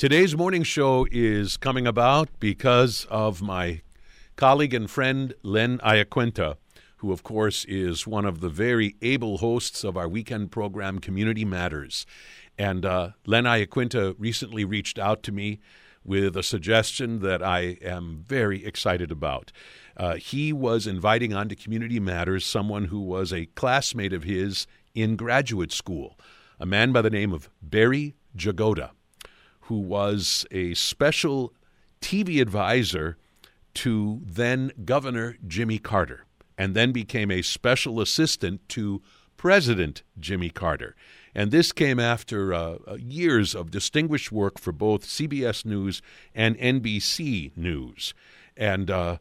Today's morning show is coming about because of my colleague and friend Len Iaquinta, who, of course, is one of the very able hosts of our weekend program, Community Matters. And uh, Len Iaquinta recently reached out to me with a suggestion that I am very excited about. Uh, he was inviting onto Community Matters someone who was a classmate of his in graduate school, a man by the name of Barry Jagoda, who was a special TV advisor to then Governor Jimmy Carter, and then became a special assistant to President Jimmy Carter. And this came after uh, uh years of distinguished work for both CBS News and NBC News. And uh,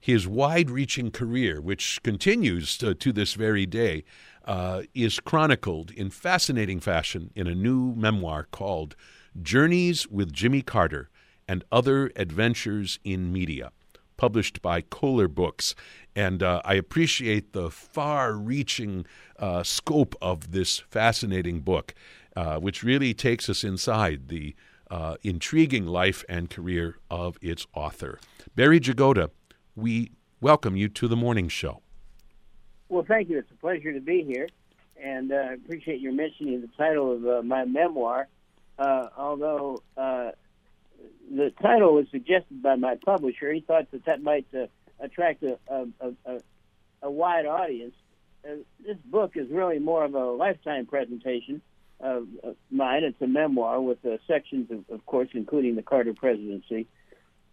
his wide reaching career, which continues to, to this very day, uh, is chronicled in fascinating fashion in a new memoir called Journeys with Jimmy Carter and Other Adventures in Media, published by Koehler Books. And uh, I appreciate the far reaching uh, scope of this fascinating book, uh, which really takes us inside the uh, intriguing life and career of its author. Barry Jagoda, we welcome you to the morning show. Well, thank you. It's a pleasure to be here, and uh, I appreciate your mentioning the title of uh, my memoir. Uh, although uh, the title was suggested by my publisher, he thought that that might uh, attract a, a, a, a, wide audience. Uh, this book is really more of a lifetime presentation of, of mine. It's a memoir with sections, of, of course, including the Carter presidency,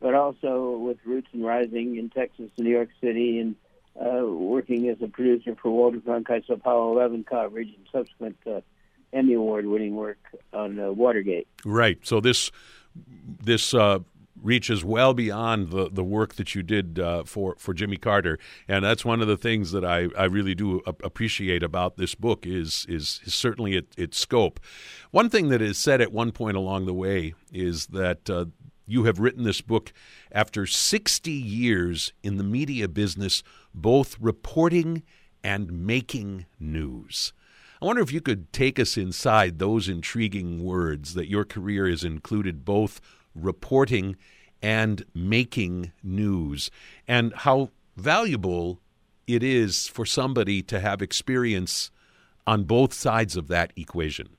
but also with roots and rising in Texas and New York City and uh, working as a producer for Walter Cronkite's Apollo 11 coverage and subsequent uh, Emmy Award winning work on uh, Watergate. Right. So this this uh, reaches well beyond the, the work that you did uh, for for Jimmy Carter, and that's one of the things that I, I really do appreciate about this book is is, is certainly it, its scope. One thing that is said at one point along the way is that uh, you have written this book after 60 years in the media business, both reporting and making news. I wonder if you could take us inside those intriguing words that your career has included both reporting and making news, and how valuable it is for somebody to have experience on both sides of that equation.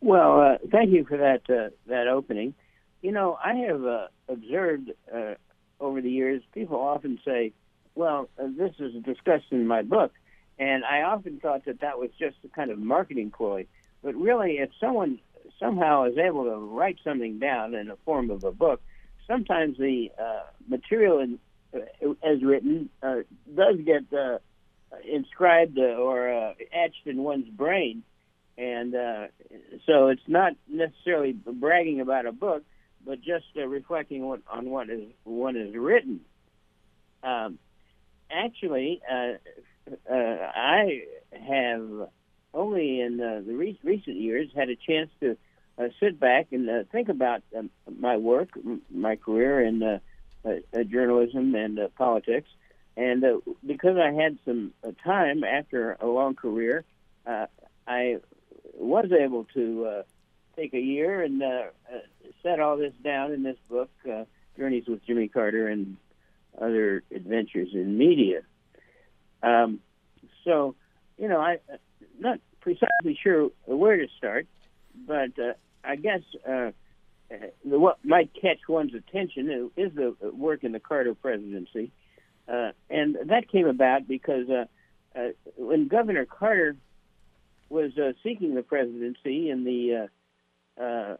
Well, uh, thank you for that uh, that opening. You know, I have uh, observed uh, over the years people often say, "Well, uh, this is discussed in my book," and I often thought that that was just a kind of marketing ploy. But really, if someone somehow is able to write something down in the form of a book, sometimes the uh, material in, as written does get inscribed or etched in one's brain and uh, so it's not necessarily bragging about a book, but just uh, reflecting what, on what is what is written. Um, actually, uh, uh, I have only in uh, the re- recent years had a chance to uh, sit back and uh, think about um, my work, m- my career in uh, uh, journalism and uh, politics, and uh, because I had some uh, time after a long career, uh, I was able to uh, take a year and uh, uh, set all this down in this book, uh, Journeys with Jimmy Carter and Other Adventures in Media. Um, so, you know, I'm not precisely sure where to start, but uh, I guess uh, the, what might catch one's attention is the work in the Carter presidency. Uh, and that came about because uh, uh, when Governor Carter was uh, seeking the presidency in the uh, uh,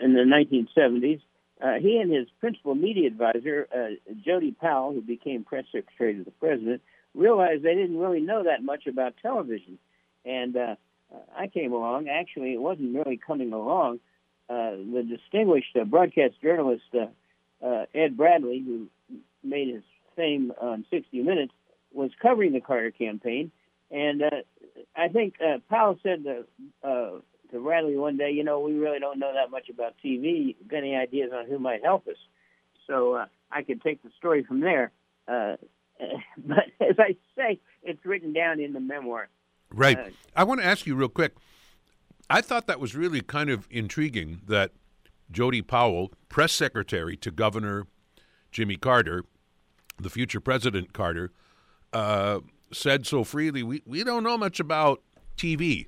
in the 1970s. Uh, he and his principal media advisor, uh, Jody Powell, who became press secretary to the president, realized they didn't really know that much about television. And uh, I came along. Actually, it wasn't really coming along. Uh, the distinguished uh, broadcast journalist uh, uh, Ed Bradley, who made his fame on 60 Minutes, was covering the Carter campaign, and uh, I think uh, Powell said to, uh, to Bradley one day, you know, we really don't know that much about TV. Got any ideas on who might help us? So uh, I could take the story from there. Uh, but as I say, it's written down in the memoir. Right. Uh, I want to ask you real quick. I thought that was really kind of intriguing that Jody Powell, press secretary to Governor Jimmy Carter, the future President Carter, uh, said so freely, we, we don't know much about TV.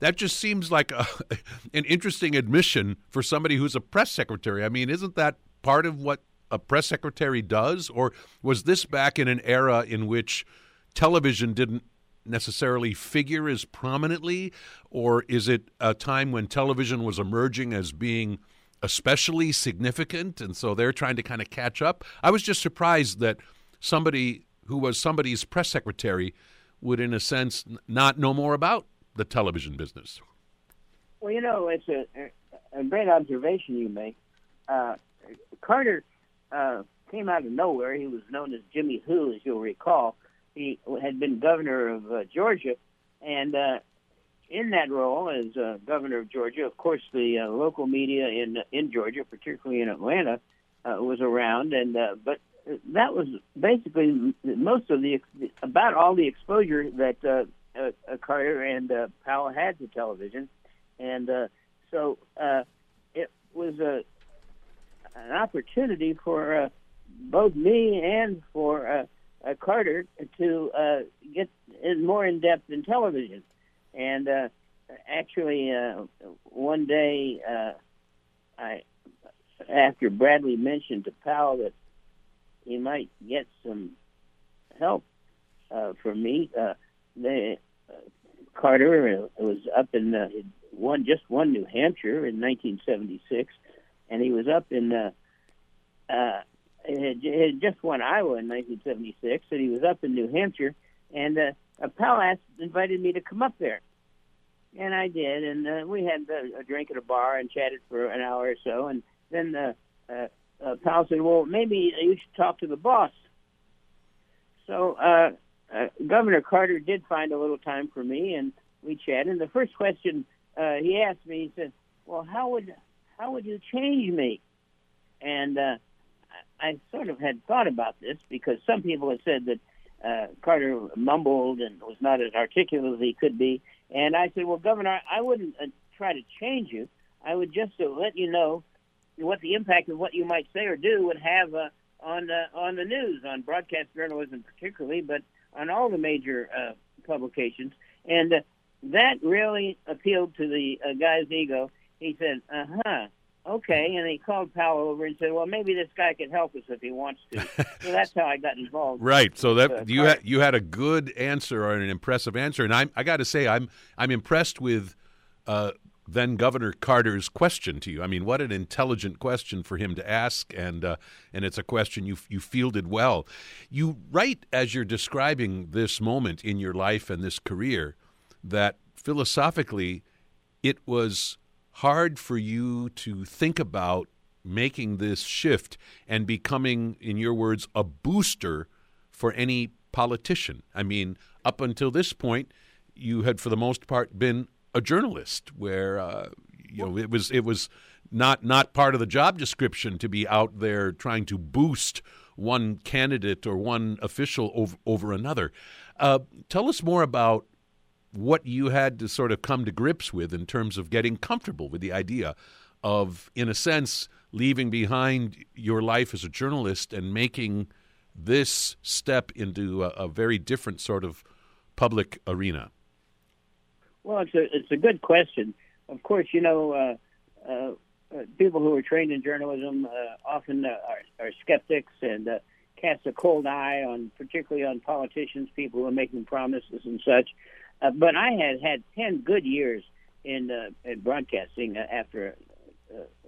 That just seems like a, an interesting admission for somebody who's a press secretary. I mean, isn't that part of what a press secretary does? Or was this back in an era in which television didn't necessarily figure as prominently? Or is it a time when television was emerging as being especially significant and so they're trying to kind of catch up? I was just surprised that somebody who was somebody's press secretary would, in a sense, not know more about the television business. Well, you know, it's a, a great observation you make. Uh, Carter uh, came out of nowhere. He was known as Jimmy Who, as you'll recall. He had been governor of uh, Georgia, and uh, in that role as uh, governor of Georgia, of course, the uh, local media in in Georgia, particularly in Atlanta, uh, was around, and uh, but that was basically most of the about all the exposure that uh, uh, Carter and uh, Powell had to television, and uh, so uh, it was a an opportunity for uh, both me and for uh, uh, Carter to get in more in depth in television, and actually one day I after Bradley mentioned to Powell that he might get some help uh, from me. Uh, they, uh, Carter was up in one just won New Hampshire in 1976, and he was up in uh, uh, had, had just won Iowa in 1976, and he was up in New Hampshire, and uh, Powell asked, invited me to come up there, and I did, and uh, we had uh, a drink at a bar and chatted for an hour or so, and then uh, uh, uh, Powell said, "Well, maybe you should talk to the boss." So uh, uh, Governor Carter did find a little time for me, and we chatted. And the first question uh, he asked me, he said, "Well, how would how would you change me?" And uh, I sort of had thought about this because some people had said that uh, Carter mumbled and was not as articulate as he could be. And I said, "Well, Governor, I wouldn't uh, try to change you. I would just uh, let you know what the impact of what you might say or do would have uh, on uh, on the news, on broadcast journalism particularly, but on all the major uh, publications. And uh, that really appealed to the uh, guy's ego. He said, "Uh huh." Okay, and he called Powell over and said, "Well, maybe this guy could help us if he wants to." so that's how I got involved. Right. So that uh, you had you had a good answer or an impressive answer, and I'm I got to say I'm I'm impressed with uh, then Governor Carter's question to you. I mean, what an intelligent question for him to ask, and uh, and it's a question you you fielded well. You write as you're describing this moment in your life and this career that philosophically it was hard for you to think about making this shift and becoming, in your words, a booster for any politician. I mean, up until this point, you had, for the most part, been a journalist, where uh, you know it was it was not not part of the job description to be out there trying to boost one candidate or one official over, over another. Uh, tell us more about what you had to sort of come to grips with in terms of getting comfortable with the idea of, in a sense, leaving behind your life as a journalist and making this step into a, a very different sort of public arena. Well, it's a it's a good question. Of course, you know, uh, uh, uh people who are trained in journalism uh, often uh, are, are skeptics and uh, cast a cold eye on, particularly on politicians, people who are making promises and such. But I had had ten good years in in broadcasting after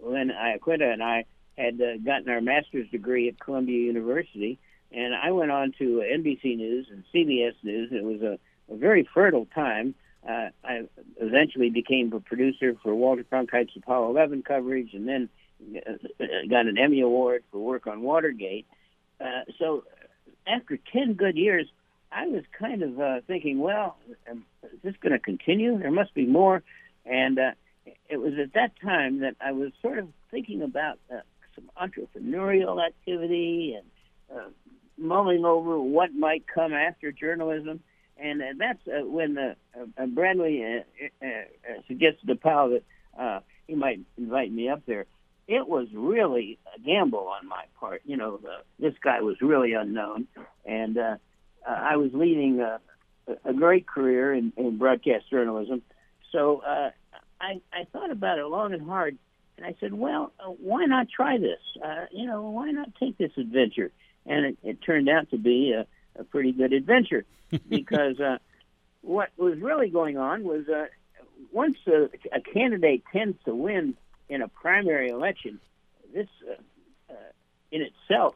Len Iaquinta and I had gotten our master's degree at Columbia University, and I went on to NBC News and CBS News. It was a, a very fertile time uh, I eventually became a producer for Walter Cronkite's Apollo 11 coverage, and then uh, got an Emmy Award for work on Watergate. Uh, so after 10 good years, I was kind of uh, thinking, well, um, is this going to continue? There must be more. And uh, it was at that time that I was sort of thinking about uh, some entrepreneurial activity and uh, mulling over what might come after journalism. and uh, that's uh, when uh, uh, Bradley uh, uh, uh, suggested to Powell that uh, he might invite me up there. It was really a gamble on my part. You know, uh, this guy was really unknown, and uh, uh, I was leading uh, a great career in, in broadcast journalism. So uh, I, I thought about it long and hard, and I said, well, uh, why not try this? Uh, you know, why not take this adventure? And it, it turned out to be a, a pretty good adventure because uh, what was really going on was uh, once a, a candidate tends to win in a primary election, this uh, uh, in itself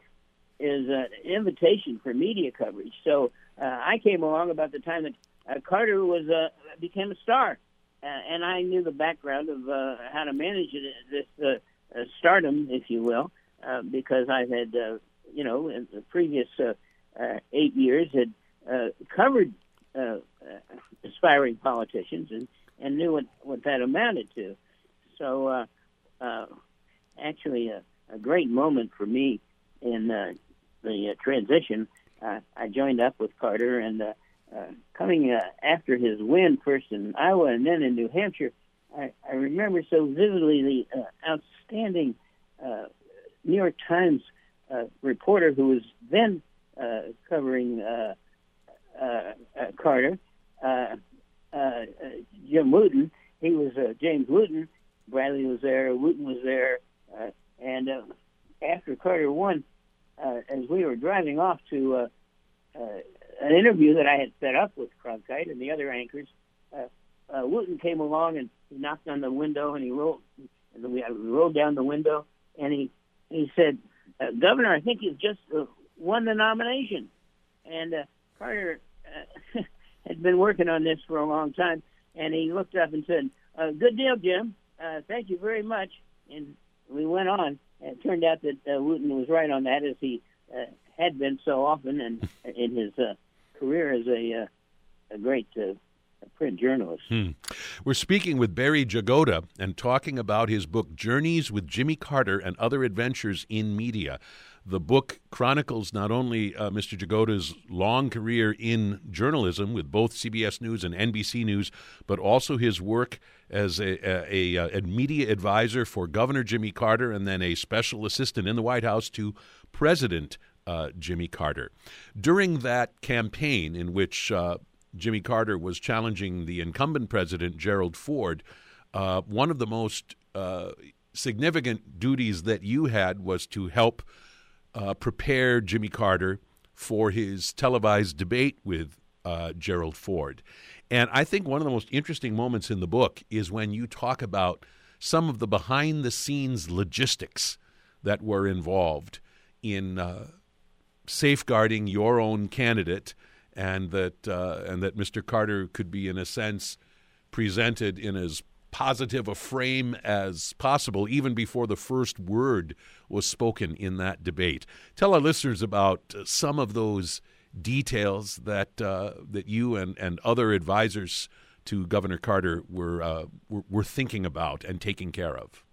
is an invitation for media coverage. So uh, I came along about the time that uh, Carter was uh, became a star, uh, and I knew the background of uh, how to manage this uh, uh, stardom, if you will, uh, because I had, uh, you know, in the previous uh, uh, eight years had uh, covered uh, uh, aspiring politicians and, and knew what, what that amounted to. So, uh, uh, actually, a, a great moment for me in uh, the uh, transition. Uh, I joined up with Carter, and uh, uh, coming uh, after his win, first in Iowa and then in New Hampshire, I, I remember so vividly the uh, outstanding uh, New York Times uh, reporter who was then uh, covering uh, uh, uh, Carter, uh, uh, uh, Jim Wooten. He was uh, James Wooten. Bradley was there. Wooten was there. Uh, and uh, after Carter won, we were driving off to uh, uh, an interview that I had set up with Cronkite and the other anchors, uh, uh, Wooten came along and he knocked on the window and he rolled, and we rolled down the window and he he said, uh, "Governor, I think you've just uh, won the nomination." And uh, Carter uh, had been working on this for a long time, and he looked up and said, uh, "Good deal, Jim. Uh, thank you very much." And we went on. And it turned out that uh, Wooten was right on that, as he uh, had been so often and in his uh, career as a, uh, a great uh, print journalist. Hmm. We're speaking with Barry Jagoda and talking about his book Journeys with Jimmy Carter and Other Adventures in Media. The book chronicles not only uh, Mr. Jagoda's long career in journalism with both CBS News and NBC News, but also his work as a, a, a, a media advisor for Governor Jimmy Carter and then a special assistant in the White House to President uh, Jimmy Carter. During that campaign, in which uh, Jimmy Carter was challenging the incumbent president, Gerald Ford, uh, one of the most uh, significant duties that you had was to help uh, prepare Jimmy Carter for his televised debate with uh, Gerald Ford. And I think one of the most interesting moments in the book is when you talk about some of the behind the scenes logistics that were involved in uh, safeguarding your own candidate and that uh, and that Mr. Carter could be in a sense presented in as positive a frame as possible even before the first word was spoken in that debate. Tell our listeners about some of those details that uh, that you and, and other advisors to Governor Carter were, uh, were, were thinking about and taking care of?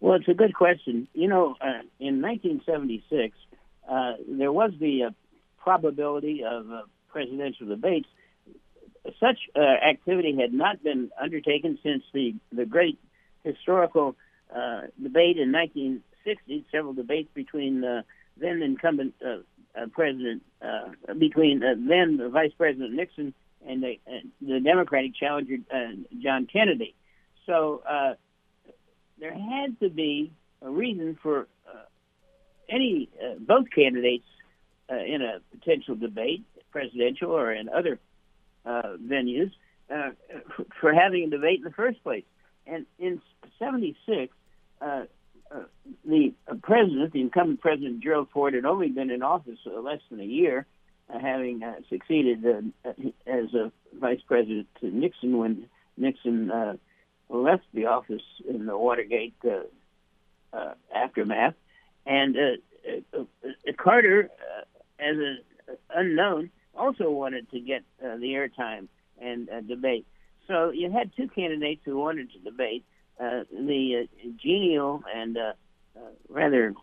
Well, it's a good question. You know, uh, in 1976, uh, there was the uh, probability of uh, presidential debates. Such activity had not been undertaken since the the great historical debate in 1960. Several debates between then incumbent uh, President uh, between uh, then Vice President Nixon and the, uh, the Democratic challenger uh, John Kennedy. So uh, there had to be a reason for uh, any uh, both candidates uh, in a potential debate, presidential or in other uh, venues, uh, for having a debate in the first place. And in '76, uh, the president, the incumbent president Gerald Ford, had only been in office less than a year, having succeeded as a vice president to Nixon when Nixon left the office in the Watergate uh, uh, aftermath, and uh, uh, uh, Carter, uh, as an unknown, also wanted to get the airtime and debate. So you had two candidates who wanted to debate the genial and rather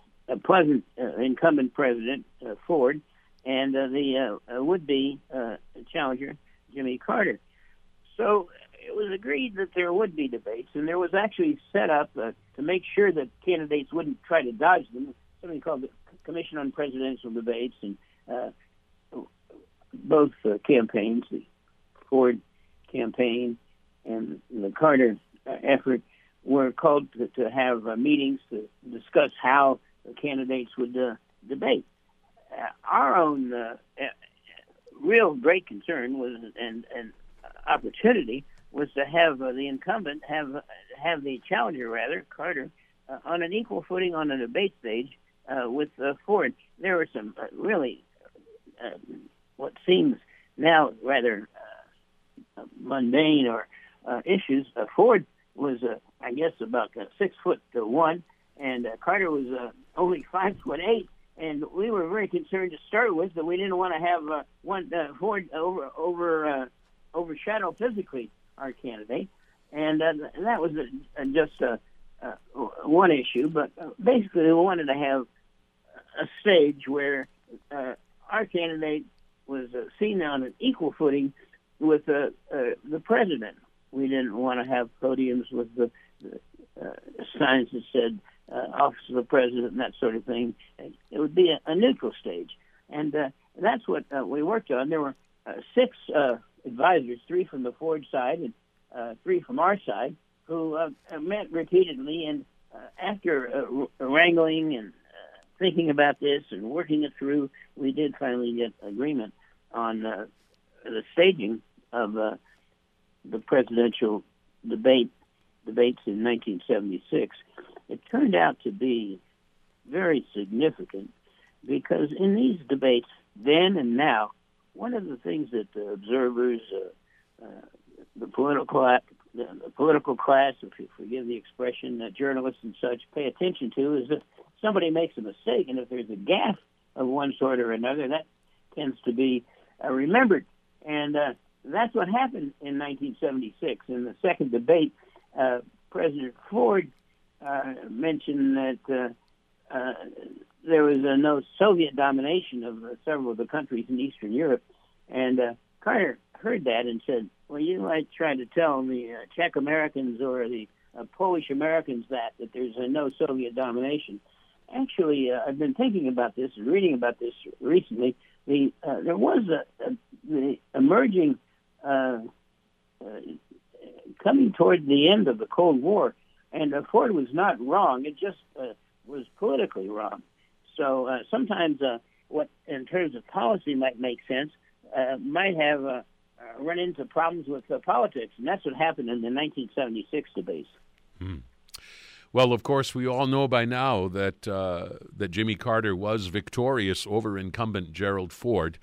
pleasant incumbent president Ford, and the would-be challenger, Jimmy Carter. So it was agreed that there would be debates, and there was actually set up uh, to make sure that candidates wouldn't try to dodge them. Something called the Commission on Presidential Debates, and uh, both uh, campaigns, the Ford campaign and the Carter uh, effort, were called to, to have uh, meetings to discuss how the candidates would uh, debate. our own real great concern was and and opportunity was to have uh, the incumbent have have the challenger rather Carter uh, on an equal footing on a debate stage uh, with uh, Ford. There were some uh, really uh, what seems now rather uh, mundane or uh, issues. Uh, Ford was, uh, I guess, about uh, six foot to one, and uh, Carter was uh, only five foot eight. And we were very concerned to start with that we didn't want to have uh, one uh, Ford over over uh, overshadow physically our candidate, and uh, that was a, a, just a, a, one issue. But uh, basically, we wanted to have a stage where uh, our candidate was uh, seen on an equal footing with uh, uh, the president. We didn't want to have podiums with the, the signs that said "Office of the President" and that sort of thing. It would be a, neutral stage, and that's what we worked on. There were six advisors, three from the Ford side and uh, three from our side, who uh, met repeatedly. And uh, after uh, wrangling and uh, thinking about this and working it through, we did finally get agreement on uh, the staging of the presidential debate debates in 1976. It turned out to be very significant because in these debates, then and now, one of the things that the observers, uh, uh, the political the, the political class, if you forgive the expression, uh, journalists and such, pay attention to is if somebody makes a mistake, and if there's a gaffe of one sort or another, that tends to be uh, remembered. And uh, that's what happened in 1976. In the second debate, uh, President Ford uh, mentioned that uh, uh, there was uh, no Soviet domination of uh, several of the countries in Eastern Europe. And uh, Carter heard that and said, "Well, you might try to tell the uh, Czech Americans or the uh, Polish Americans that that there's uh, no Soviet domination." Actually, uh, I've been thinking about this and reading about this recently. The uh, there was a, a the emerging uh, uh, coming toward the end of the Cold War, and uh, Ford was not wrong. It just uh, was politically wrong. So uh, sometimes uh, what, in terms of policy, might make sense, uh, might have uh, uh, run into problems with uh, politics, and that's what happened in the 1976 debates. Hmm. Well, of course, we all know by now that uh, that Jimmy Carter was victorious over incumbent Gerald Ford,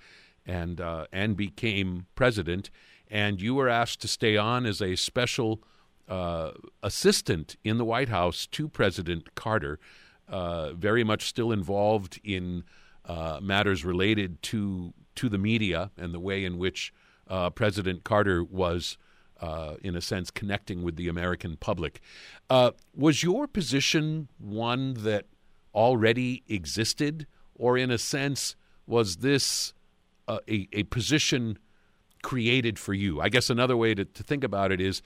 and uh, and became president. And you were asked to stay on as a special assistant in the White House to President Carter uh, very much still involved in uh, matters related to to the media and the way in which uh, President Carter was, uh, in a sense, connecting with the American public. Uh, was your position one that already existed, or in a sense, was this a, a position created for you? I guess another way to, to think about it is.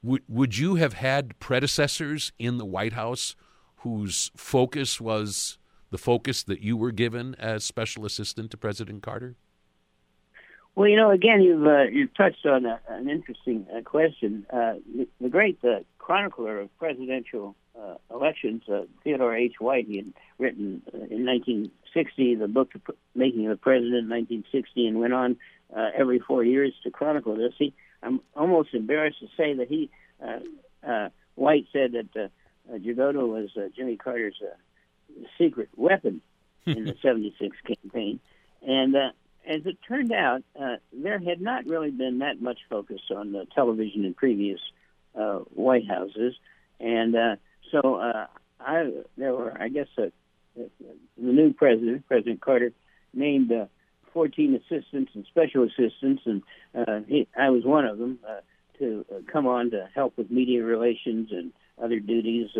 Would, would you have had predecessors in the White House whose focus was the focus that you were given as special assistant to President Carter? Well, you know, again, you've uh, you've touched on a, an interesting uh, question. Uh, the, great uh, chronicler of presidential uh, elections, uh, Theodore H. White, he had written in 1960 the book "Making the President" in 1960, and went on every four years to chronicle this. He, I'm almost embarrassed to say that he, White, said that uh, Jagoda was uh, Jimmy Carter's uh, secret weapon in the 76 campaign. And uh, as it turned out, uh, there had not really been that much focus on uh, television in previous uh, White Houses. And uh, so uh, I, there were, I guess, uh, the new president, President Carter, named uh, 14 assistants and special assistants, and uh, he, I was one of them, uh, to uh, come on to help with media relations and other duties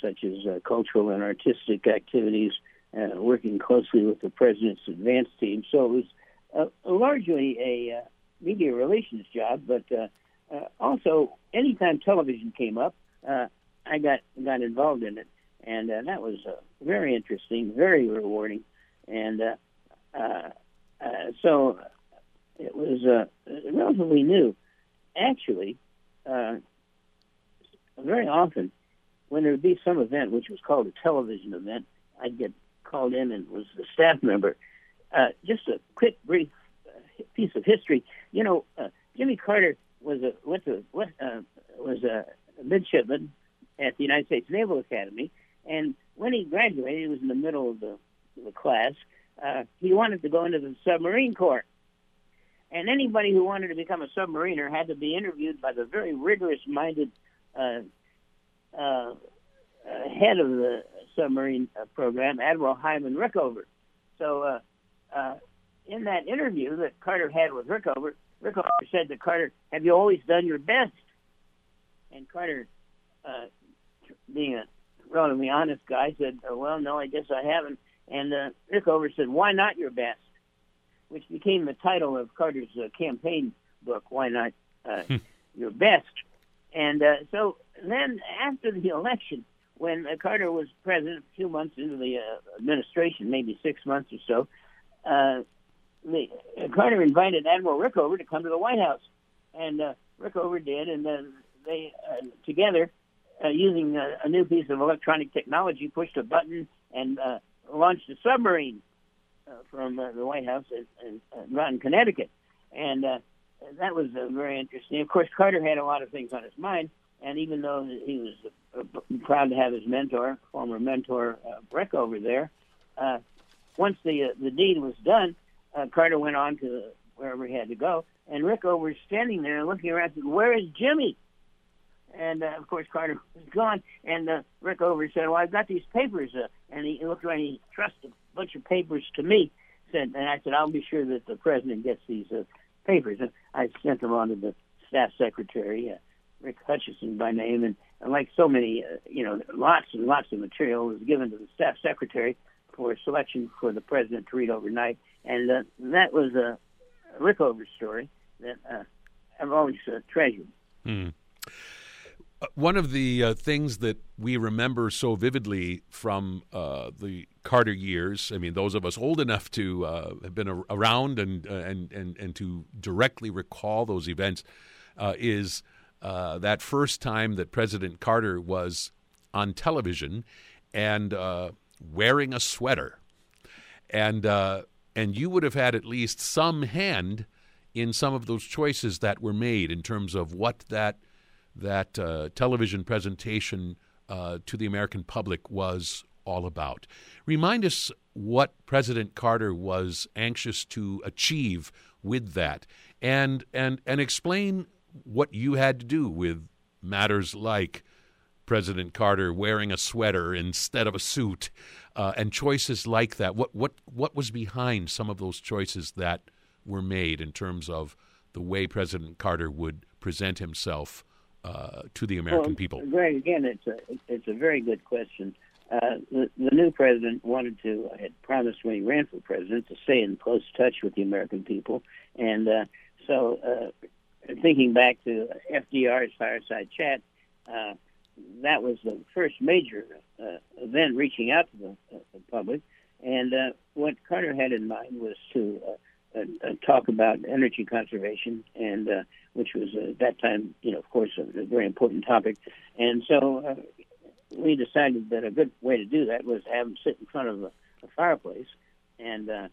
such as uh, cultural and artistic activities uh, working closely with the president's advance team. So it was uh, largely a uh, media relations job, but uh, uh, also anytime television came up, I got got involved in it, and that was very interesting, very rewarding, and so it was relatively new. Actually, very often when there would be some event which was called a television event, I'd get called in and was a staff member. Uh, just a quick, brief uh, piece of history. You know, uh, Jimmy Carter was a went to uh, was a midshipman at the United States Naval Academy, and when he graduated, he was in the middle of the, the class. Uh, he wanted to go into the submarine corps. And anybody who wanted to become a submariner had to be interviewed by the very rigorous-minded uh, uh, head of the submarine uh, program, Admiral Hyman Rickover. So, uh, uh, in that interview that Carter had with Rickover, Rickover said to Carter, "Have you always done your best?" And Carter, uh, being a relatively honest guy, said, oh, "Well, no, I guess I haven't." And uh, Rickover said, "Why not your best?" Which became the title of Carter's uh, campaign book, "Why Not uh, hmm. Your Best." And uh, so then, after the election, when uh, Carter was president, a few months into the uh, administration, maybe six months or so, uh, the, uh, Carter invited Admiral Rickover to come to the White House, and uh, Rickover did, and then they uh, together, uh, using a, a new piece of electronic technology, pushed a button and uh, launched a submarine uh, from uh, the White House in, in, in Groton, Connecticut, and uh, that was uh, very interesting. Of course, Carter had a lot of things on his mind, and even though he was uh, proud to have his mentor, former mentor uh, Rickover there, uh, once the uh, the deed was done, uh, Carter went on to wherever he had to go, and Rickover was standing there looking around, said, "Where is Jimmy?" And uh, of course, Carter was gone. And uh, Rickover said, "Well, I've got these papers," uh, and he looked around. He thrust a bunch of papers to me. Said, and I said, "I'll be sure that the president gets these uh, papers." And I sent them on to the staff secretary, uh, Rick Hutcheson by name, and, and like so many, uh, you know, lots and lots of material was given to the staff secretary for selection for the president to read overnight, and uh, that was a Rickover story that uh, I've always uh, treasured. Mm. One of the uh, things that we remember so vividly from uh, the Carter years, I mean, those of us old enough to uh, have been around and, and, and, and to directly recall those events, is that first time that President Carter was on television and wearing a sweater, and uh, and you would have had at least some hand in some of those choices that were made in terms of what that that uh, television presentation uh, to the American public was all about. Remind us what President Carter was anxious to achieve with that, and and and explain what you had to do with matters like President Carter wearing a sweater instead of a suit, uh, and choices like that. What what what was behind some of those choices that were made in terms of the way President Carter would present himself uh, to the American well, people? Greg, again, it's a it's a very good question. Uh, the, the new president wanted to had promised when he ran for president to stay in close touch with the American people, and uh, so uh, thinking back to FDR's fireside chat, uh, that was the first major uh, event reaching out to the, uh, the public. And uh, what Carter had in mind was to uh, uh, uh, talk about energy conservation, and uh, which was uh, at that time, you know, of course, a, a very important topic. And so uh, we decided that a good way to do that was to have him sit in front of a, a fireplace, and uh,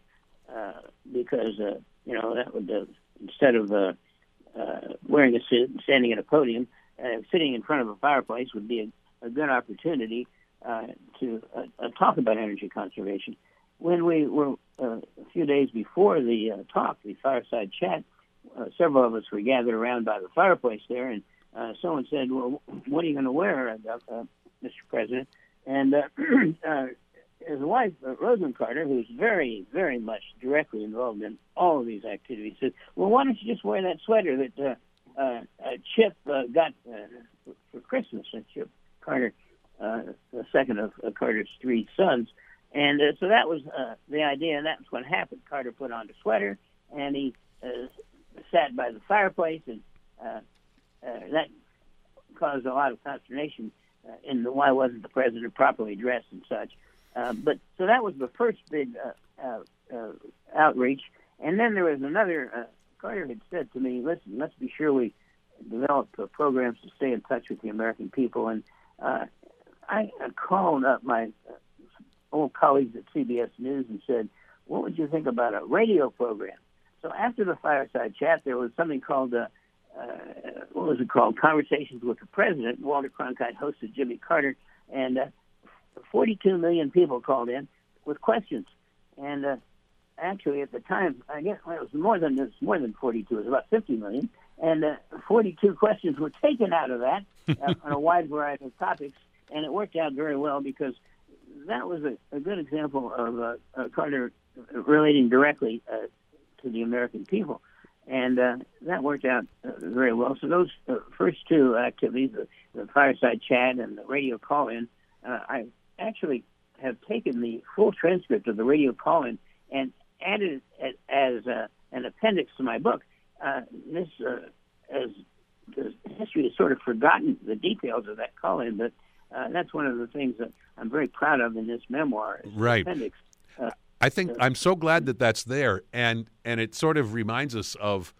uh, because uh, you know that would uh, instead of uh, uh, wearing a suit and standing at a podium, uh, sitting in front of a fireplace would be a, a good opportunity uh, to uh, uh, talk about energy conservation. When we were uh, a few days before the uh, talk, the fireside chat, uh, several of us were gathered around by the fireplace there, and uh, someone said, "Well, what are you going to wear, uh, uh, Mr. President?" And uh, uh, his wife, uh, Rosalynn Carter, who's very, very much directly involved in all of these activities, said, "Well, why don't you just wear that sweater that uh, uh, Chip uh, got uh, for Christmas?" And Chip Carter, uh, the second of uh, Carter's three sons, And uh, so that was uh, the idea, and that's what happened. Carter put on the sweater, and he uh, sat by the fireplace, and uh, uh, that caused a lot of consternation uh, in the why wasn't the president properly dressed and such. Uh, but so that was the first big uh, uh, uh, outreach, and then there was another. Uh, Carter had said to me, "Listen, let's be sure we develop uh, programs to stay in touch with the American people." And uh, I, I called up my uh, old colleagues at CBS News and said, "What would you think about a radio program?" So after the fireside chat, there was something called uh, uh, what was it called? Conversations with the President. Walter Cronkite hosted Jimmy Carter, and uh, 42 million people called in with questions. And uh, actually, at the time, I guess well, it was more than this, more than 42. It was about 50 million, and uh, 42 questions were taken out of that uh, on a wide variety of topics, and it worked out very well because that was a, a good example of uh, uh, Carter relating directly uh, to the American people and uh, that worked out uh, very well. So those uh, first two activities, the, the fireside chat and the radio call-in, uh, I actually have taken the full transcript of the radio call-in and added it as uh, an appendix to my book. Uh, this, as the history has sort of forgotten the details of that call-in, but Uh, that's one of the things that I'm very proud of in this memoir. Right. Appendix. Uh, I think uh, I'm so glad that that's there, and and it sort of reminds us of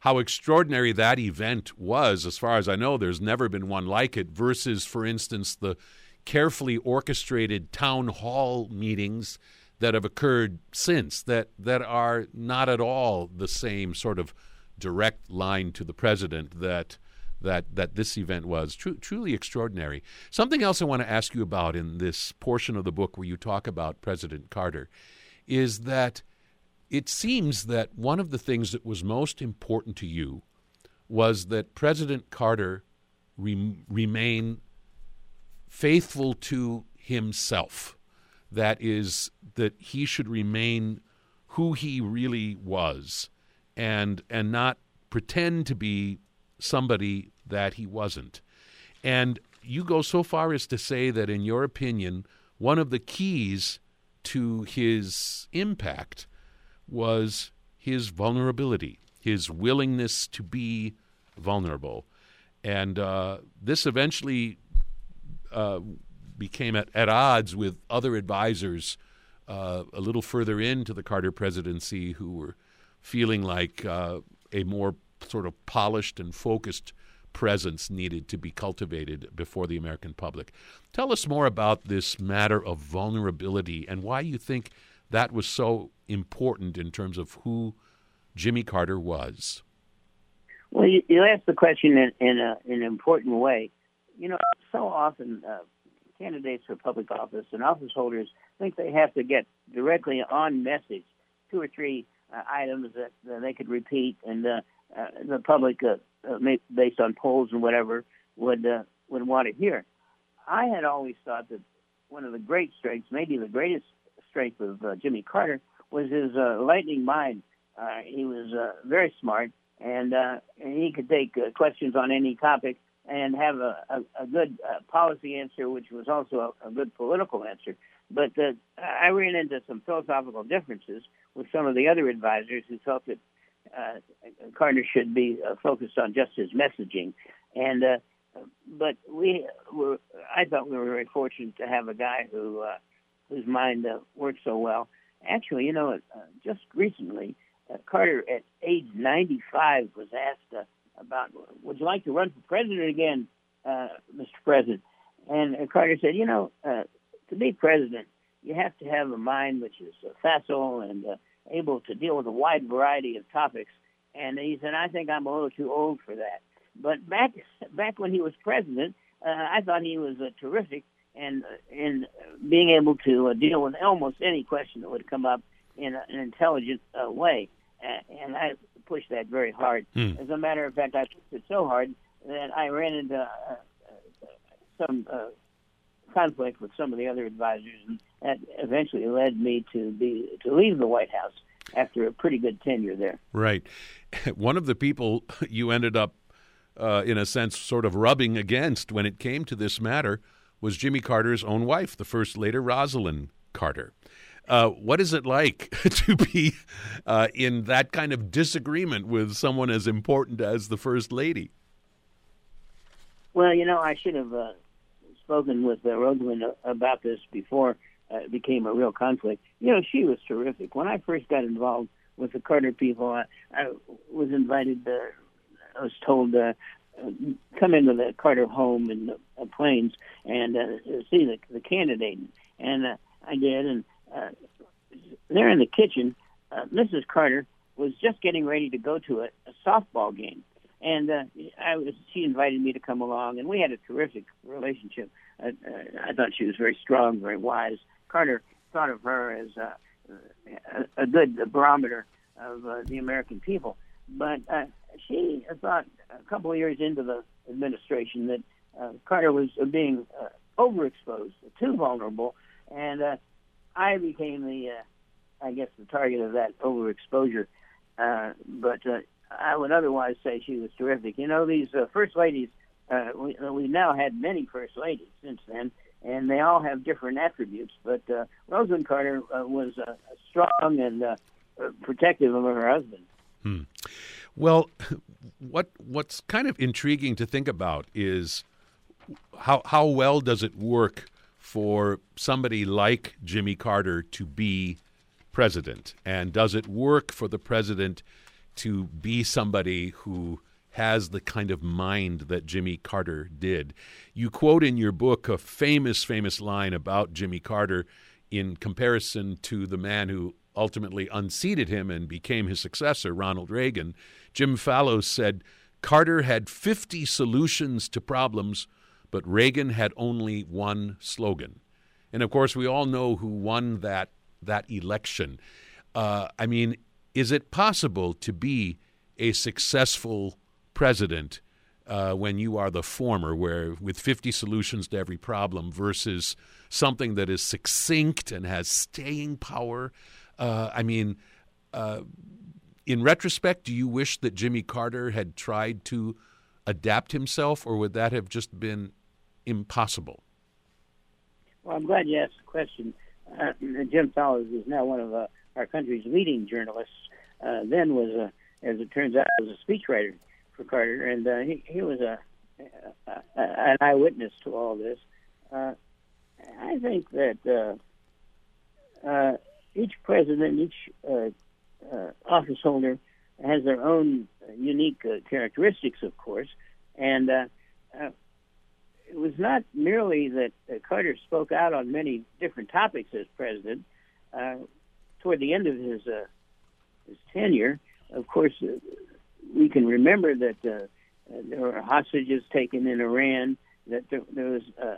how extraordinary that event was. As far as I know, there's never been one like it. Versus, for instance, the carefully orchestrated town hall meetings that have occurred since that that are not at all the same sort of direct line to the president that that that this event was Tru- truly extraordinary. Something else I want to ask you about in this portion of the book where you talk about President Carter is that it seems that one of the things that was most important to you was that President Carter re- remain faithful to himself. That is, that he should remain who he really was and and not pretend to be somebody that he wasn't. And you go so far as to say that, in your opinion, one of the keys to his impact was his vulnerability, his willingness to be vulnerable. And uh, this eventually uh, became at, at, odds with other advisors uh, a little further into the Carter presidency who were feeling like uh, a more sort of polished and focused presence needed to be cultivated before the American public. Tell us more about this matter of vulnerability and why you think that was so important in terms of who Jimmy Carter was. Well, you, you asked the question in, in, a, in an important way. You know, so often uh, candidates for public office and office holders think they have to get directly on message two or three uh, items that, that they could repeat, and uh, uh, the public, uh, based on polls and whatever, would uh, would want to hear. I had always thought that one of the great strengths, maybe the greatest strength of uh, Jimmy Carter, was his uh, lightning mind. Uh, he was uh, very smart, and, uh, and he could take uh, questions on any topic and have a, a, a good uh, policy answer, which was also a, a good political answer. But uh, I ran into some philosophical differences with some of the other advisors who felt that uh, Carter should be uh, focused on just his messaging. And uh, but we were, I thought we were very fortunate to have a guy who uh, whose mind uh, works so well. Actually, you know, uh, just recently, uh, Carter at age 95 was asked uh, about, "Would you like to run for president again, uh, Mr. President?" And uh, Carter said, "You know, uh, to be president, you have to have a mind which is uh, facile and uh, able to deal with a wide variety of topics. And he said, I think I'm a little too old for that. But back back when he was president, uh, I thought he was uh, terrific and in being able to uh, deal with almost any question that would come up in a, an intelligent uh, way. And I pushed that very hard. Hmm. As a matter of fact, I pushed it so hard that I ran into uh, uh, some uh, conflict with some of the other advisors, and that eventually led me to be to leave the White House after a pretty good tenure there. Right. One of the people you ended up, uh, in a sense, sort of rubbing against when it came to this matter was Jimmy Carter's own wife, the first lady, Rosalynn Carter. Uh, what is it like to be uh, in that kind of disagreement with someone as important as the First Lady? Well, you know, I should have uh, spoken with uh, Rosalynn about this before uh, it became a real conflict. You know, she was terrific. When I first got involved with the Carter people, I, I was invited. Uh, I was told uh, come into the Carter home in the uh, Plains and uh, see the, the candidate, and uh, I did. And uh, there in the kitchen, uh, Mrs. Carter was just getting ready to go to a, a softball game, and uh, I was. She invited me to come along, and we had a terrific relationship. Uh, uh, I thought she was very strong, very wise. Carter thought of her as a, a good barometer of uh, the American people, but uh, she thought a couple of years into the administration that uh, Carter was being uh, overexposed, too vulnerable, and uh, I became the, uh, I guess, the target of that overexposure. Uh, but uh, I would otherwise say she was terrific. You know, these uh, first ladies, uh, we, we've now had many first ladies since then, and they all have different attributes. But uh, Rosalynn Carter uh, was uh, strong and uh, protective of her husband. Hmm. Well, what what's kind of intriguing to think about is how how well does it work for somebody like Jimmy Carter to be president? And does it work for the president to be somebody who has the kind of mind that Jimmy Carter did? You quote in your book a famous, famous line about Jimmy Carter in comparison to the man who ultimately unseated him and became his successor, Ronald Reagan. Jim Fallows said Carter had 50 solutions to problems but Reagan had only one slogan. And of course, we all know who won that, that election. Uh, I mean, is it possible to be a successful president uh, when you are the former, where with 50 solutions to every problem, versus something that is succinct and has staying power? Uh, I mean, uh, in retrospect, do you wish that Jimmy Carter had tried to adapt himself, or would that have just been impossible? Well, I'm glad you asked the question. Uh, Jim Fallows is now one of uh, our country's leading journalists. Uh, then was, a, as it turns out, was a speechwriter for Carter, and uh, he, he was a, a, a, an eyewitness to all this. Uh, I think that uh, uh, each president, each uh, uh, office holder, has their own unique uh, characteristics, of course, and uh, uh, it was not merely that uh, Carter spoke out on many different topics as president. Uh, toward the end of his uh, his tenure, of course, uh, we can remember that uh, there were hostages taken in Iran. That there, there was uh,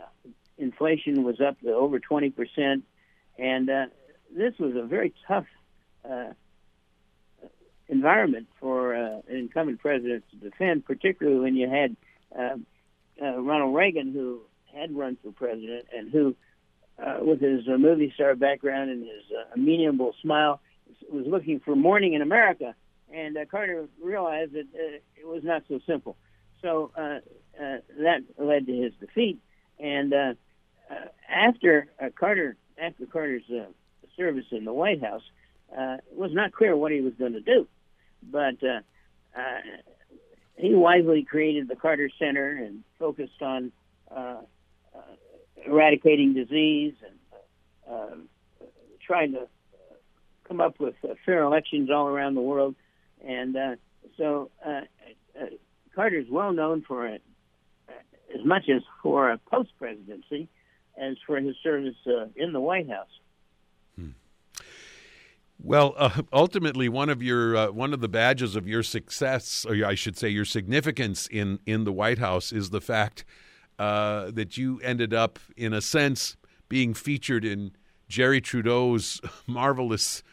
inflation was up to over twenty percent, and uh, this was a very tough uh, environment for an incumbent president to defend, particularly when you had Ronald Reagan, who had run for president and who, uh, with his uh, movie star background and his uh, amenable smile, was looking for morning in America. And uh, Carter realized that uh, it was not so simple. So uh, uh, that led to his defeat. And uh, uh, after uh, Carter, after Carter's uh, service in the White House, uh, it was not clear what he was going to do. But uh, uh, he wisely created the Carter Center and focused on uh, uh, eradicating disease and uh, trying to come up with uh, fair elections all around the world. And uh, so uh, uh, Carter is well known for it, as much as for a post presidency as for his service uh, in the White House. Well, uh, ultimately, one of your uh, one of the badges of your success, or I should say, your significance in in the White House, is the fact uh, that you ended up, in a sense, being featured in Garry Trudeau's marvelous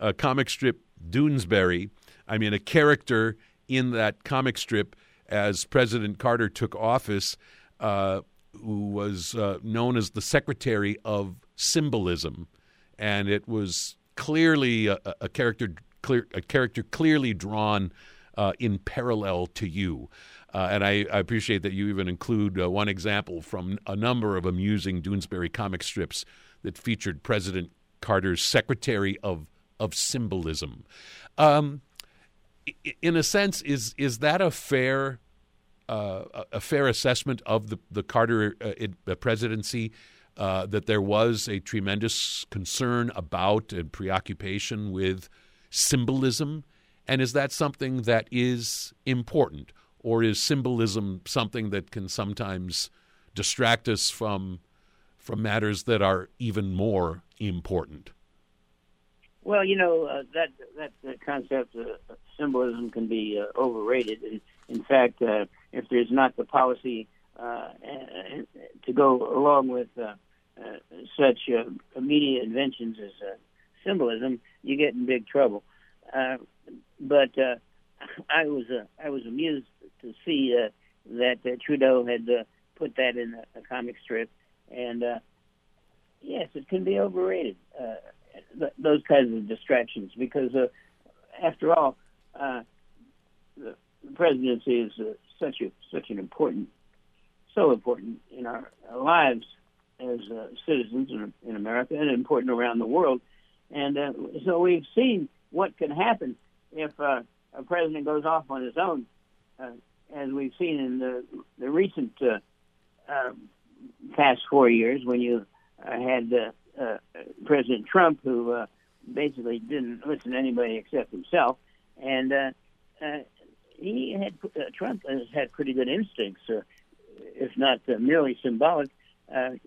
uh, comic strip Doonesbury. I mean, a character in that comic strip as President Carter took office, uh, who was uh, known as the Secretary of Symbolism, and it was clearly a, a character clear, a character clearly drawn uh, in parallel to you. Uh, and I, I, appreciate that you even include uh, one example from a number of amusing Doonesbury comic strips that featured President Carter's Secretary of of Symbolism. Um, in a sense, is is that a fair uh, a fair assessment of the the Carter uh, presidency? Uh, that there was a tremendous concern about and preoccupation with symbolism, and is that something that is important? Or is symbolism something that can sometimes distract us from from matters that are even more important? Well, you know uh, that that, concept of symbolism can be uh, overrated. In, in fact, uh, if there's not the policy uh, to go along with uh, uh, such immediate inventions as symbolism, you get in big trouble. but I was I was amused to see uh, that uh, Trudeau had uh, put that in a, a comic strip, and uh, yes, it can be overrated. Uh, th- those kinds of distractions, because uh, after all, uh, the presidency is uh, such a such an important, so important in our, lives as uh, citizens in, in America and important around the world. And uh, so we've seen what can happen if uh, a president goes off on his own. Uh, as we've seen in the, the recent uh, uh, past four years, when you uh, had uh, President Trump, who uh, basically didn't listen to anybody except himself, and uh, uh, he had Trump has had pretty good instincts, if not merely symbolic.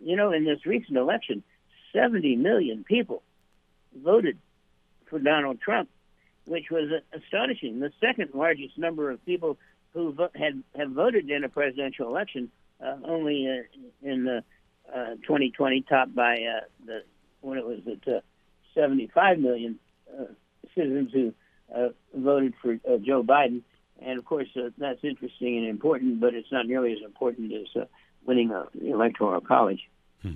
You know, in this recent election, 70 million people voted for Donald Trump, which was astonishing. The second largest number of people who vo- had have voted in a presidential election uh, only uh, in the uh, 2020, topped by uh, the when it was at uh, 75 million uh, citizens who uh, voted for uh, Joe Biden. And of course, uh, that's interesting and important, but it's not nearly as important as uh, winning a, the electoral college. Hmm.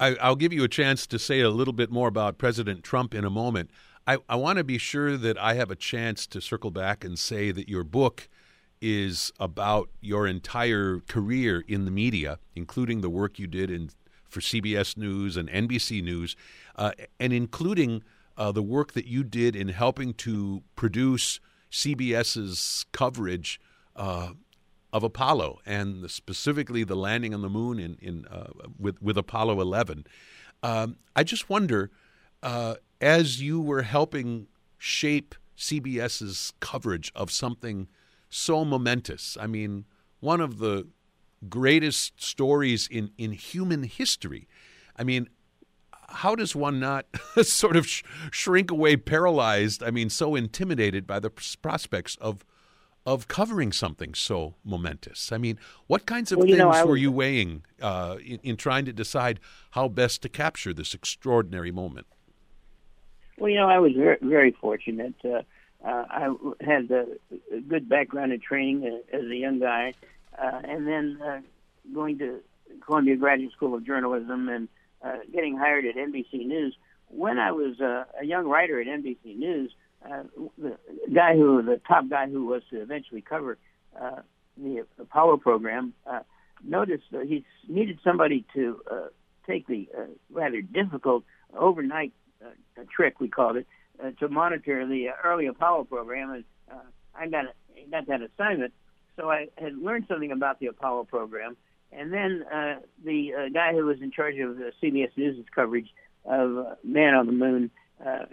I, will give you a chance to say a little bit more about President Trump in a moment. I, I want to be sure that I have a chance to circle back and say that your book is about your entire career in the media, including the work you did in for CBS News and NBC News, uh, and including uh, the work that you did in helping to produce CBS's coverage uh, of Apollo and specifically the landing on the moon in, in uh, with with Apollo 11. Um, I just wonder uh, as you were helping shape CBS's coverage of something so momentous. I mean, one of the greatest stories in, in human history. I mean, how does one not sort of sh- shrink away paralyzed? I mean, so intimidated by the prospects of of covering something so momentous. I mean, what kinds of well, things know, were you weighing uh, in, in trying to decide how best to capture this extraordinary moment? Well, you know, I was very, very fortunate. Uh, uh, I had a, a good background in training uh, as a young guy, uh, and then uh, going to Columbia Graduate School of Journalism and uh, getting hired at NBC News. When I was uh, a young writer at NBC News, uh, the guy who, the top guy who was to eventually cover uh, the Apollo program, uh, noticed that he needed somebody to uh, take the uh, rather difficult overnight a trick we called it uh, to monitor the uh, early Apollo program, and uh, I got a, got that assignment. So I had learned something about the Apollo program, and then uh, the uh, guy who was in charge of uh, CBS News' coverage of uh, Man on the Moon uh,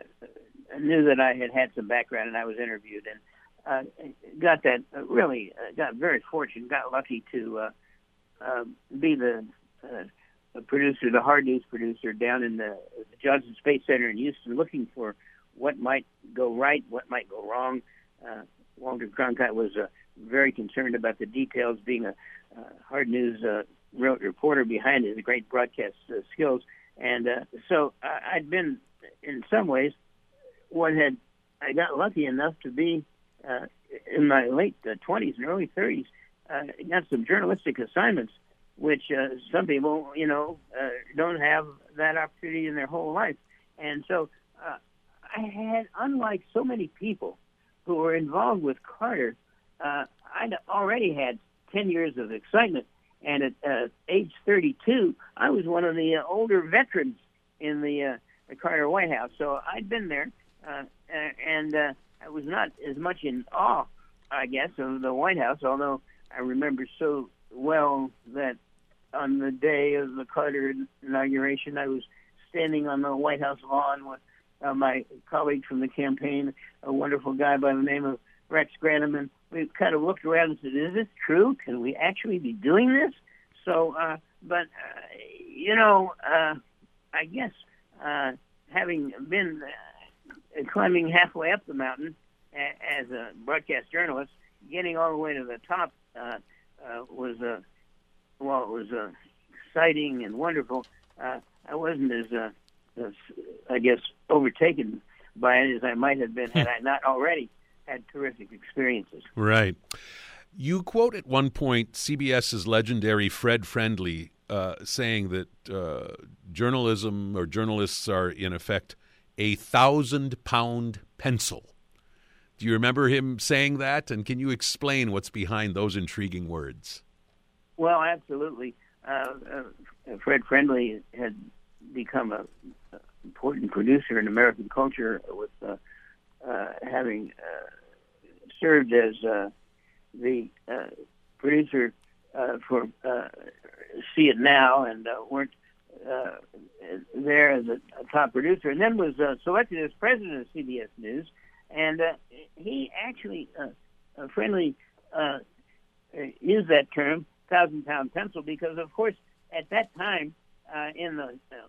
knew that I had had some background, and I was interviewed, and uh, got that uh, really uh, got very fortunate, got lucky to uh, uh, be the uh, producer, the hard news producer down in the, the Johnson Space Center in Houston, looking for what might go right, what might go wrong. Uh, Walter Cronkite was uh, very concerned about the details, being a uh, hard news uh, reporter behind his great broadcast uh, skills. And uh, so I'd been, in some ways, what had I got lucky enough to be uh, in my late uh, 20s and early 30s, uh, got some journalistic assignments which uh, some people, you know, uh, don't have that opportunity in their whole life. And so uh, I had, unlike so many people who were involved with Carter, uh, I'd already had 10 years of excitement. And at uh, age 32, I was one of the uh, older veterans in the, uh, the Carter White House. So I'd been there, uh, and uh, I was not as much in awe, I guess, of the White House, although I remember so well that on the day of the Carter inauguration, I was standing on the White House lawn with uh, my colleague from the campaign, a wonderful guy by the name of Rex Granum, and we kind of looked around and said, "Is this true? Can we actually be doing this?" So, uh, but uh, you know, uh, I guess uh, having been uh, climbing halfway up the mountain a- as a broadcast journalist, getting all the way to the top uh, uh, was a well, it was uh, exciting and wonderful. Uh, I wasn't as, uh, as, I guess, overtaken by it as I might have been had I not already had terrific experiences. Right. You quote at one point CBS's legendary Fred Friendly uh, saying that uh, journalism or journalists are, in effect, a thousand pound pencil. Do you remember him saying that? And can you explain what's behind those intriguing words? Well, absolutely. Uh, uh, Fred Friendly had become a, a, important producer in American culture with uh, uh having uh, served as uh, the producer for See It Now and weren't there as a, a, top producer, and then was selected as president of CBS News. And he actually, Friendly, used that term thousand pound pencil because, of course, at that time uh, in the, uh,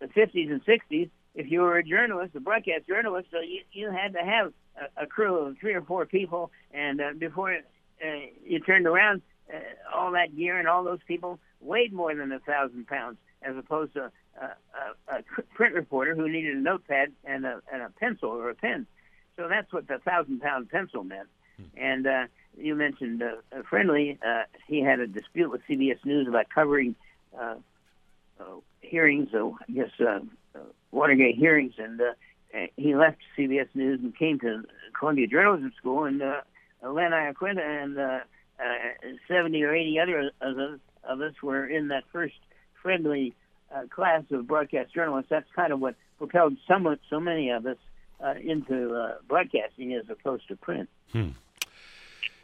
the 50s and 60s, if you were a journalist, a broadcast journalist, so you, you had to have a, a crew of three or four people, and uh, before uh, you turned around, uh, all that gear and all those people weighed more than a thousand pounds, as opposed to a, a, a print reporter who needed a notepad and a, and a pencil or a pen. So that's what the thousand pound pencil meant. Hmm. And uh, you mentioned uh, Friendly. Uh, he had a dispute with CBS News about covering uh, uh, hearings, uh, I guess uh, uh, Watergate hearings, and uh, he left CBS News and came to Columbia Journalism School. And uh, Len Iaquinta and uh, uh, 70 or 80 other of us, of us were in that first Friendly uh, class of broadcast journalists. That's kind of what propelled some, so many of us uh, into uh, broadcasting as opposed to print. Hmm.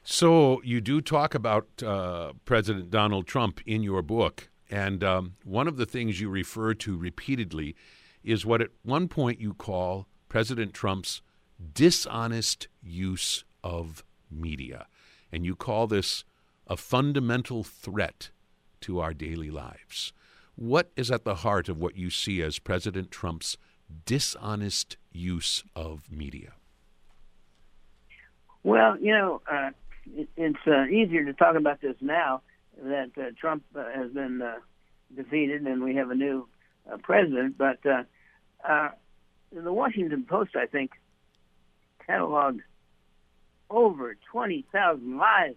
So you do talk about uh, President Donald Trump in your book, and um, one of the things you refer to repeatedly is what at one point you call President Trump's dishonest use of media, and you call this a fundamental threat to our daily lives. What is at the heart of what you see as President Trump's dishonest use of media? Well, you know, uh, it's uh, easier to talk about this now that uh, Trump uh, has been uh, defeated and we have a new uh, president. But uh, uh, the Washington Post, I think, cataloged over 20,000 lies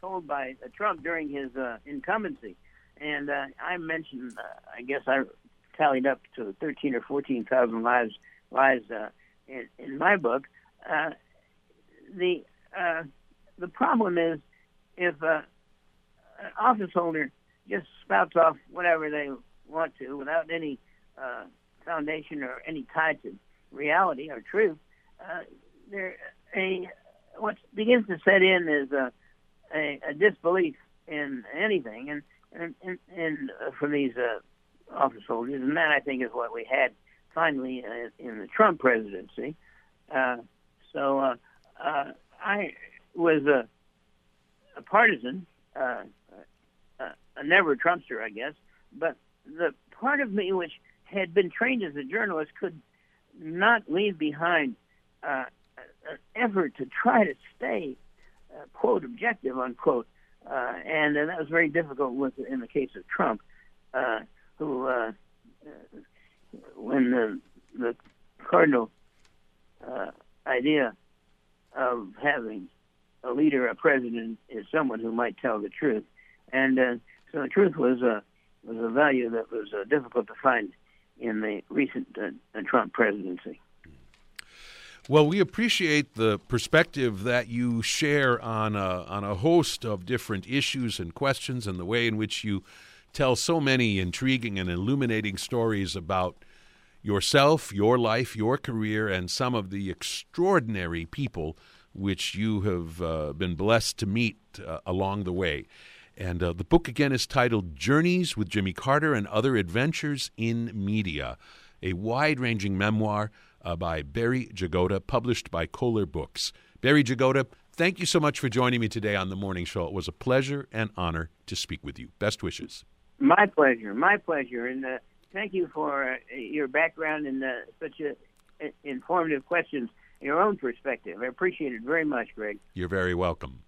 told by uh, Trump during his uh, incumbency. And uh, I mentioned, uh, I guess I tallied up to 13 or 14,000 lies, lies uh, in, in my book. Uh, the uh, the problem is if uh, an office holder just spouts off whatever they want to without any uh, foundation or any tie to reality or truth, uh, there a what begins to set in is a, a, a disbelief in anything, and and and, and uh, from these uh, office holders, and that I think is what we had finally uh, in the Trump presidency. Uh, so uh, uh, I was a, a partisan, uh, a, a never Trumpster, I guess. But the part of me which had been trained as a journalist could not leave behind uh, an effort to try to stay uh, quote objective unquote, uh, and, and that was very difficult with in the case of Trump, uh, who uh, when the the cardinal uh, idea of having a leader, a president, is someone who might tell the truth. And uh, so the truth was a was a value that was uh, difficult to find in the recent uh, Trump presidency. Well, we appreciate the perspective that you share on a, on a host of different issues and questions, and the way in which you tell so many intriguing and illuminating stories about yourself, your life, your career, and some of the extraordinary people which you have uh, been blessed to meet uh, along the way. And uh, the book again is titled Journeys with Jimmy Carter and Other Adventures in Media, a wide ranging memoir uh, by Barry Jagoda, published by Koehler Books. Barry Jagoda, thank you so much for joining me today on the morning show. It was a pleasure and honor to speak with you. Best wishes. My pleasure. My pleasure. And uh, thank you for uh, your background and such a, informative questions, your own perspective. I appreciate it very much, Greg. You're very welcome.